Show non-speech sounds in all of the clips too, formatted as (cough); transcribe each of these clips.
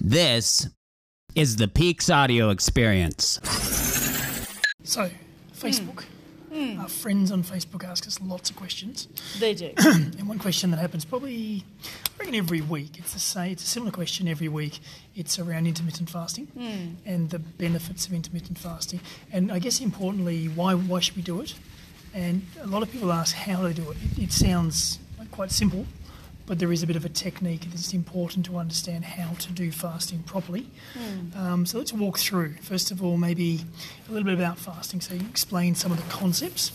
This is the Peaks Audio Experience. So, Facebook. Hmm. Our friends on Facebook ask us lots of questions. (clears throat) They do. (clears throat) And one question that happens probably, I reckon, every week. It's the same. It's a similar question every week. It's around intermittent fasting hmm. and the benefits of intermittent fasting, and I guess importantly, why why should we do it? And a lot of people ask how to do it. It, it sounds like quite simple, but there is a bit of a technique. It's important to understand how to do fasting properly. Um, so let's walk through. First of all, maybe a little bit about fasting. So you explain some of the concepts.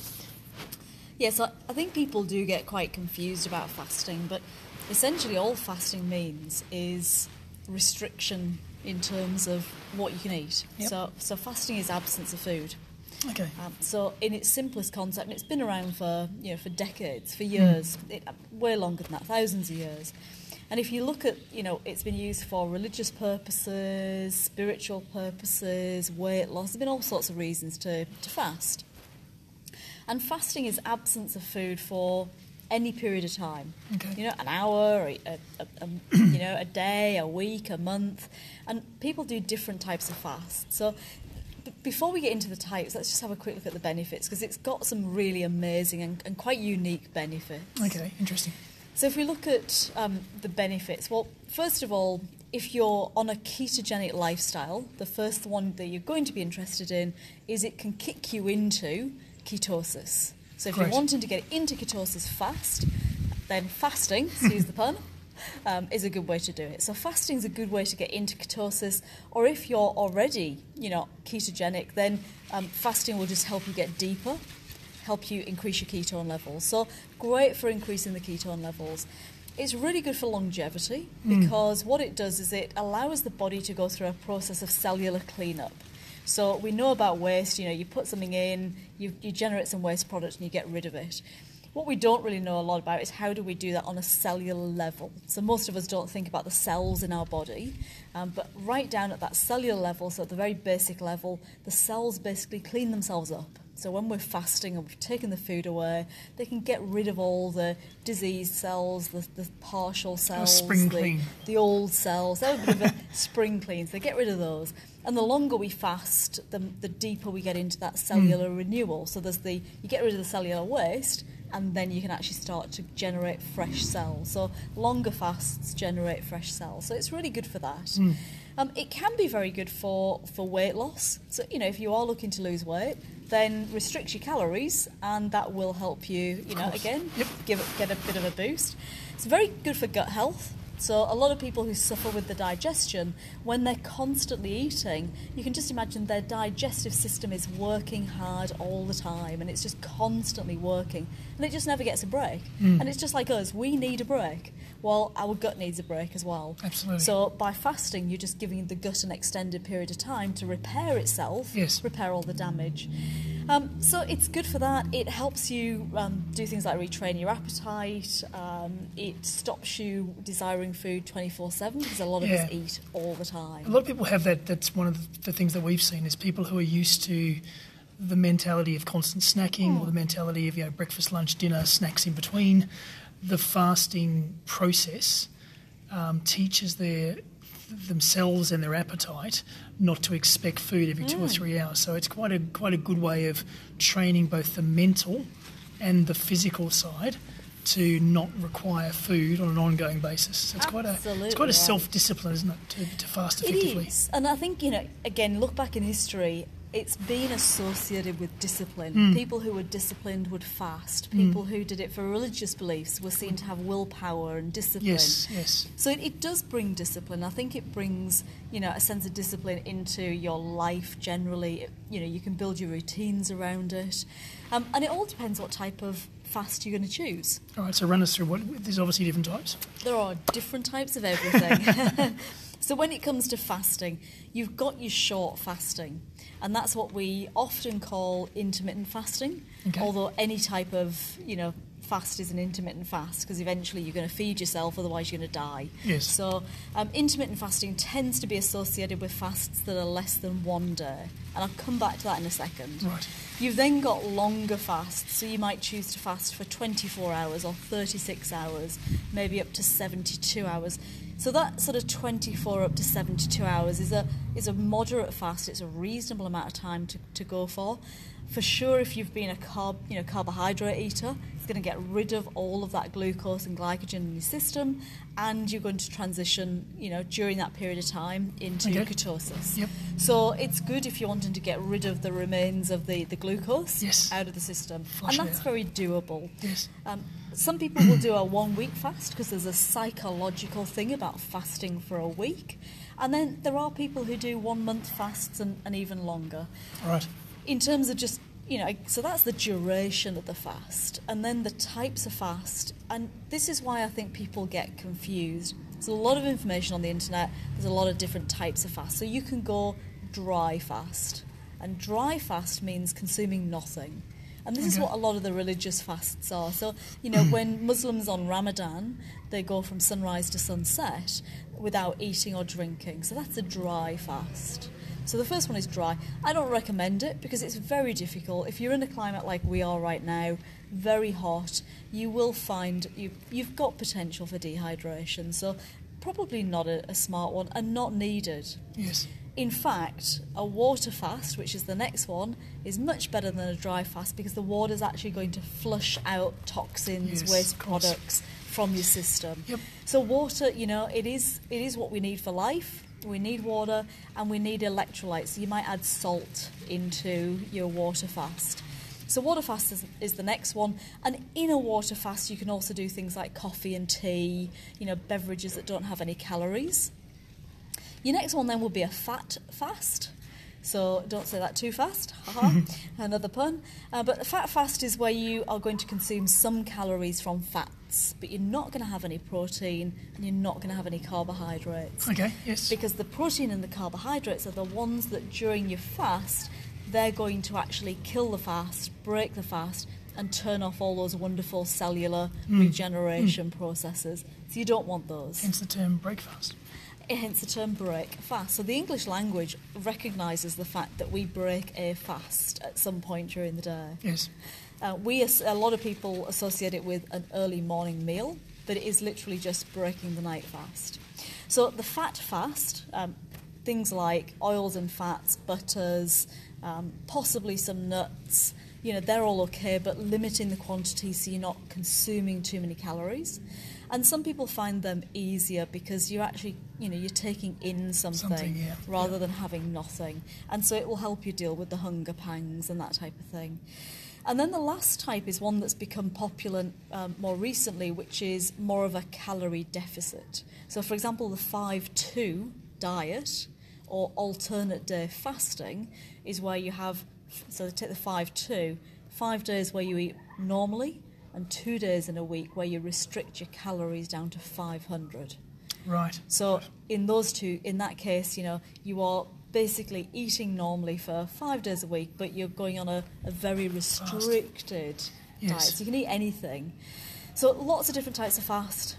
yes, I, I think people do get quite confused about fasting, but essentially all fasting means is restriction in terms of what you can eat. Yep. So, so fasting is absence of food. Okay. Um, so, in its simplest concept, and it's been around for you know for decades, for years, it, way longer than that, thousands of years. And if you look at, you know, it's been used for religious purposes, spiritual purposes, weight loss. There's been all sorts of reasons to, to fast. And fasting is absence of food for any period of time. Okay. You know, an hour, a, a, a, (coughs) you know, a day, a week, a month, and people do different types of fasts. So, before we get into the types, let's just have a quick look at the benefits because it's got some really amazing and, and quite unique benefits. Okay. Interesting. So if we look at um, the benefits, well, first of all, if you're on a ketogenic lifestyle, the first one that you're going to be interested in is it can kick you into ketosis. So if Great. you're wanting to get into ketosis fast, then fasting, excuse the pun, um, is a good way to do it. So fasting is a good way to get into ketosis, or if you're already, you know, ketogenic, then um, fasting will just help you get deeper help you increase your ketone levels. So great for increasing the ketone levels. It's really good for longevity because what it does is it allows the body to go through a process of cellular cleanup. So we know about waste, you know, you put something in, you, you generate some waste product and you get rid of it. What we don't really know a lot about is how do we do that on a cellular level. So most of us don't think about the cells in our body, um, but right down at that cellular level, so at the very basic level, the cells basically clean themselves up. So when we're fasting and we've taken the food away, they can get rid of all the diseased cells, the, the partial cells, the, clean. the old cells. They're a bit of a (laughs) spring cleans. They get rid of those. And the longer we fast, the, the deeper we get into that cellular renewal. So there's the you get rid of the cellular waste, and then you can actually start to generate fresh cells. So longer fasts generate fresh cells. So it's really good for that. Um, it can be very good for, for weight loss. So you know if you are looking to lose weight, then restrict your calories, and that will help you. You know again Yep. give it, get a bit of a boost. It's very good for gut health. So a lot of people who suffer with the digestion, when they're constantly eating, you can just imagine their digestive system is working hard all the time, and it's just constantly working, and it just never gets a break. Hmm. And it's just like us, we need a break. Well, our gut needs a break as well. Absolutely. So by fasting, you're just giving the gut an extended period of time to repair itself, Yes. repair all the damage. Um, so it's good for that. It helps you um, do things like retrain your appetite. Um, it stops you desiring food 24 7 because a lot of Yeah. us eat all the time. A lot of people have that. That's one of the, the things that we've seen is people who are used to the mentality of constant snacking or the mentality of you know breakfast, lunch, dinner, snacks in between. The fasting process um, teaches their themselves and their appetite not to expect food every two or mm. three hours. So it's quite a quite a good way of training both the mental and the physical side to not require food on an ongoing basis. So it's quite a it's quite a self discipline, isn't it, to, to fast effectively? is. And I think, you know, again, look back in history, it's been associated with discipline. Hmm. People who were disciplined would fast. People who did it for religious beliefs were seen to have willpower and discipline. Yes, yes. So it, it does bring discipline. I think it brings, you know, a sense of discipline into your life generally. It- you know, you can build your routines around it. Um, and it all depends what type of fast you're going to choose. All right, so run us through what. There's obviously different types. There are different types of everything. (laughs) so when it comes to fasting, you've got your short fasting, and that's what we often call intermittent fasting. Okay. Although any type of you know fast is an intermittent fast because eventually you're going to feed yourself, otherwise you're going to die. Yes. So um, intermittent fasting tends to be associated with fasts that are less than one day, and I'll come back to that in a second. Right. You've then got longer fasts, so you might choose to fast for 24 hours or 36 hours, maybe up to 72 hours. So that sort of 24 up to 72 hours is a is a moderate fast. It's a reasonable amount of time to, to go for. For sure, if you've been a carb, you know, carbohydrate eater, it's going to get rid of all of that glucose and glycogen in your system, and you're going to transition, you know, during that period of time into Okay. ketosis. Yep. So it's good if you're wanting to get rid of the remains of the, the glucose Yes. out of the system, Flush and it that's very doable. Yes. Um, some people will do a one week fast because there's a psychological thing about fasting for a week. And then there are people who do one month fasts and, and even longer. Right. In terms of just, you know, so that's the duration of the fast. And then the types of fast. And this is why I think people get confused. There's a lot of information on the internet, there's a lot of different types of fast. So you can go dry fast. And dry fast means consuming nothing. And this is what a lot of the religious fasts are. So, you know, when (clears throat) Muslims on Ramadan, they go from sunrise to sunset without eating or drinking. So that's a dry fast. So the first one is dry. I don't recommend it because it's very difficult. If you're in a climate like we are right now, very hot, you will find you, you've got potential for dehydration. So probably not a, a smart one and not needed. Yes. In fact, a water fast, which is the next one, is much better than a dry fast because the water is actually going to flush out toxins, Yes, waste products from your system. Yep. So water, you know, it is it is what we need for life. We need water and we need electrolytes. You might add salt into your water fast. So water fast is, is the next one, and in a water fast you can also do things like coffee and tea, you know, beverages that don't have any calories. Your next one then will be a fat fast. So don't say that too fast. (laughs) Another pun. Uh, but a fat fast is where you are going to consume some calories from fats, but you're not going to have any protein and you're not going to have any carbohydrates. Okay. Yes. Because the protein and the carbohydrates are the ones that during your fast, they're going to actually kill the fast, break the fast, and turn off all those wonderful cellular regeneration processes. So you don't want those Hence the term breakfast. (laughs) hence the term break fast. So the English language recognises the fact that we break a fast at some point during the day. Yes. Uh, we, a lot of people associate it with an early morning meal, but it is literally just breaking the night fast. So the fat fast, um, things like oils and fats, butters, um, possibly some nuts, you know, they're all okay, but limiting the quantity so you're not consuming too many calories. And some people find them easier because you're actually, you know, you're taking in something, Something, yeah. rather than having nothing. And so it will help you deal with the hunger pangs and that type of thing. And then the last type is one that's become popular um, more recently, which is more of a calorie deficit. So, for example, the 5 2 diet or alternate day fasting is where you have, so take the 5 2, five days where you eat normally, and two days in a week where you restrict your calories down to 500. Right. So in those two, in that case, you know, you are basically eating normally for five days a week, but you're going on a, a very restricted diet. Yes. So you can eat anything. So lots of different types of fast.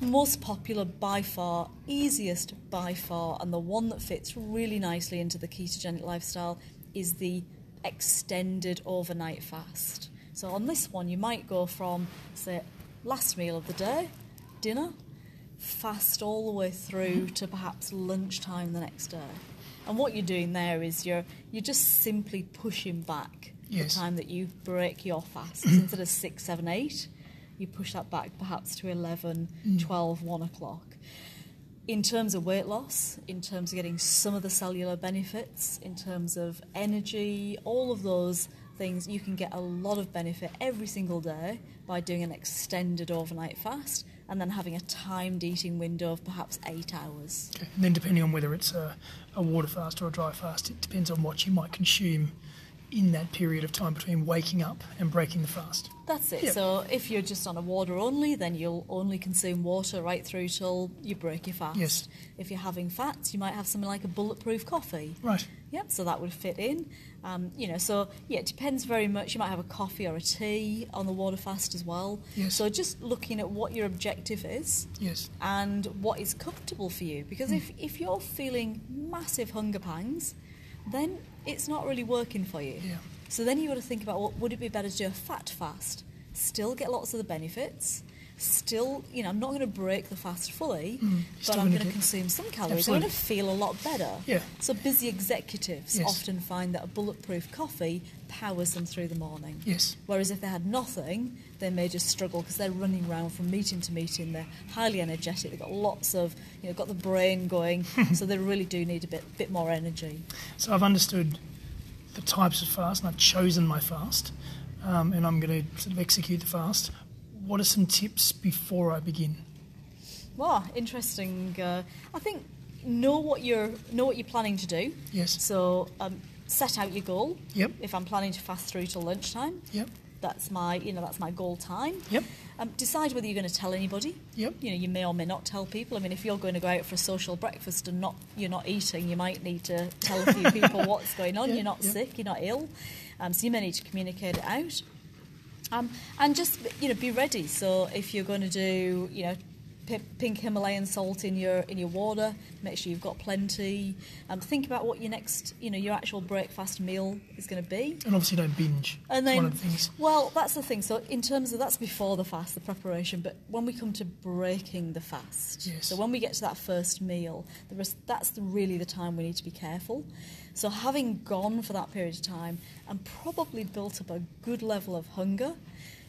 Most popular by far, easiest by far, and the one that fits really nicely into the ketogenic lifestyle is the extended overnight fast. So on this one, you might go from, say, last meal of the day, dinner, fast all the way through to perhaps lunchtime the next day. And what you're doing there is you're you're just simply pushing back Yes. the time that you break your fast. So (clears throat) instead of six, seven, eight, you push that back perhaps to 11, mm. 12, 1 o'clock. In terms of weight loss, in terms of getting some of the cellular benefits, in terms of energy, all of those things, you can get a lot of benefit every single day by doing an extended overnight fast and then having a timed eating window of perhaps eight hours. Okay. And then depending on whether it's a, a water fast or a dry fast, it depends on what you might consume in that period of time between waking up and breaking the fast. That's it. Yeah. So if you're just on a water only, then you'll only consume water right through till you break your fast. Yes. If you're having fats, you might have something like a bulletproof coffee. Right. Yep, so that would fit in. Um, you know, so yeah, it depends very much. You might have a coffee or a tea on the water fast as well. Yes. So just looking at what your objective is Yes. and what is comfortable for you. Because if, if you're feeling massive hunger pangs, then it's not really working for you. Yeah. So then you got to think about well, would it be better to do a fat fast? Still get lots of the benefits. Still, you know, I'm not going to break the fast fully, Mm, but I'm going to consume some calories. I'm going to feel a lot better. Yeah. So busy executives Yes. often find that a bulletproof coffee powers them through the morning. Yes. Whereas if they had nothing, they may just struggle because they're running around from meeting to meeting. They're highly energetic. They've got lots of, you know, got the brain going. (laughs) so they really do need a bit, bit more energy. So I've understood the types of fast and I've chosen my fast um, and I'm going to sort of execute the fast. What are some tips before I begin? Well, interesting. Uh, I think know what you're know what you're planning to do. Yes. So um, set out your goal. Yep. If I'm planning to fast through till lunchtime, Yep. that's my you know that's my goal time. Yep. Um, decide whether you're going to tell anybody. Yep. You know, you may or may not tell people. I mean, if you're going to go out for a social breakfast and not you're not eating, you might need to tell a few people (laughs) what's going on. Yeah, You're not yeah. sick. You're not ill. Um, so you may need to communicate it out. Um, and just you know, be ready. So if you're going to do you know. Pi- Pink Himalayan salt in your in your water. Make sure you've got plenty. Um, think about what your next, you know, your actual breakfast meal is going to be. And obviously don't binge. And then, the well, that's the thing. So, in terms of that's before the fast, the preparation. But when we come to breaking the fast, Yes. so when we get to that first meal, the rest, that's the, really the time we need to be careful. So, having gone for that period of time and probably built up a good level of hunger,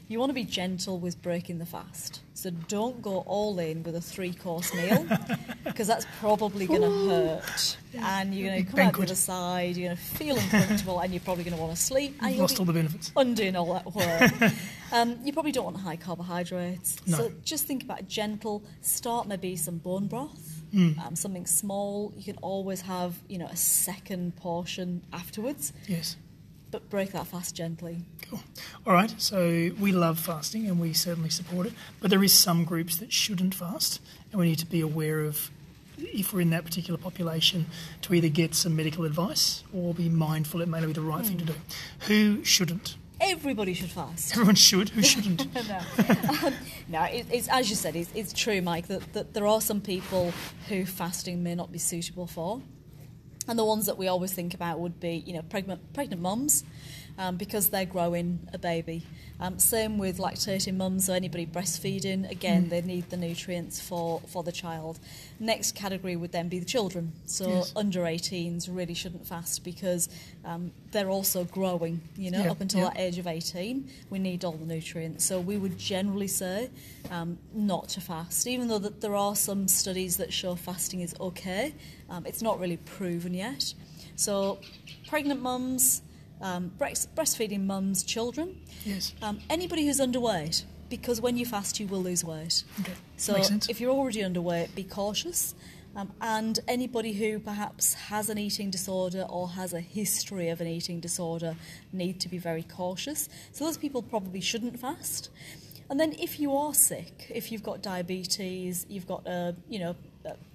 you want to be gentle with breaking the fast. So, don't go all in with a three course meal (laughs) because that's probably going to hurt. And you're going to come out the other side, you're going to feel uncomfortable, and you're probably going to want to sleep. And You've you'll lost all the benefits. undoing all that work. (laughs) um, you probably don't want high carbohydrates. No. So just think about a gentle start, maybe some bone broth, Mm. um, something small. You can always have, you know, a second portion afterwards, Yes. But break that fast gently. Cool. All right. So we love fasting and we certainly support it, but there is some groups that shouldn't fast, and we need to be aware of if we're in that particular population to either get some medical advice or be mindful it may not be the right thing to do. Who shouldn't? Everybody should fast. Everyone should. Who shouldn't? (laughs) no, um, no it, it's as you said, it's, it's true, Mike, that, that there are some people who fasting may not be suitable for. And the ones that we always think about would be, you know, pregnant pregnant mums, um, because they're growing a baby. Um, same with lactating mums or anybody breastfeeding. Again, they need the nutrients for, for the child. Next category would then be the children. So Yes. under 18s really shouldn't fast because um, they're also growing. You know, Yeah, up until yeah. that age of 18, we need all the nutrients. So we would generally say um, not to fast, even though that there are some studies that show fasting is okay. Um, it's not really proven yet. So pregnant mums, um, breast, breastfeeding mums, children, Yes. um, anybody who's underweight, because when you fast, you will lose weight. Okay. So if you're already underweight, be cautious. Um, and anybody who perhaps has an eating disorder or has a history of an eating disorder need to be very cautious. So those people probably shouldn't fast. And then if you are sick, if you've got diabetes, you've got a you know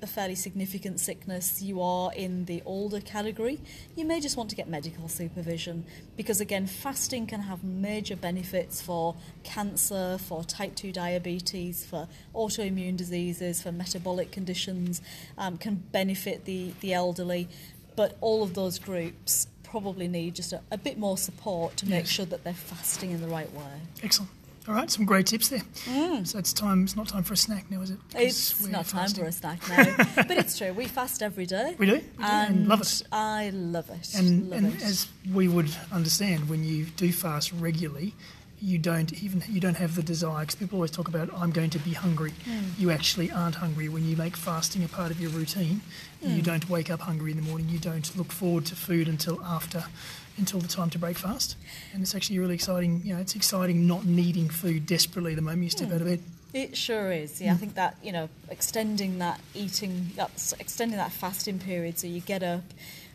a- fairly significant sickness, you are in the older category, you may just want to get medical supervision because again fasting can have major benefits for cancer, for type 2 diabetes, for autoimmune diseases, for metabolic conditions, um, can benefit the, the elderly, but all of those groups probably need just a, a bit more support to make Yes. sure that they're fasting in the right way. Excellent. All right, some great tips there. So it's time. It's not time for a snack now, is it? 'Cause Mm. It's not time for a snack now, (laughs) but it's true. We fast every day. We do, we do, and love it. I love it. And, love and it. as we would understand, when you do fast regularly, you don't even you don't have the desire because people always talk about I'm going to be hungry. Hmm. You actually aren't hungry when you make fasting a part of your routine. Hmm. You don't wake up hungry in the morning. You don't look forward to food until after, until the time to break fast. And it's actually really exciting. You know, it's exciting not needing food desperately the moment you step Hmm. out of bed. It sure is. Yeah, I think that you know, extending that eating, that's extending that fasting period, so you get up,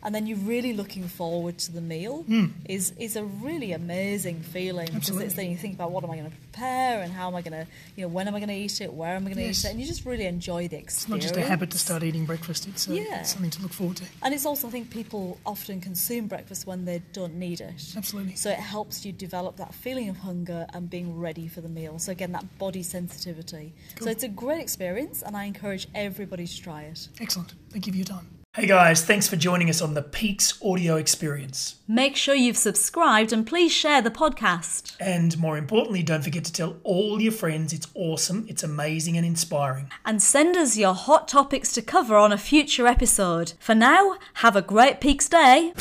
and then you're really looking forward to the meal is is a really amazing feeling because it's then you think about what am I going to prepare and how am I going to you know when am I going to eat it where am I going to Yes. eat it and you just really enjoy the It's experience not just a habit to start eating breakfast, it's, uh Yeah. it's something to look forward to. and it's also I think people often consume breakfast when they don't need it Absolutely. so it helps you develop that feeling of hunger and being ready for the meal so again that body sensitivity so it's a great experience and I encourage everybody to try it Excellent. Thank you for your time. Hey guys, thanks for joining us on the Peaks audio experience. Make sure you've subscribed and please share the podcast. And more importantly, don't forget to tell all your friends it's awesome, it's amazing, and inspiring. And send us your hot topics to cover on a future episode. For now, have a great Peaks Day.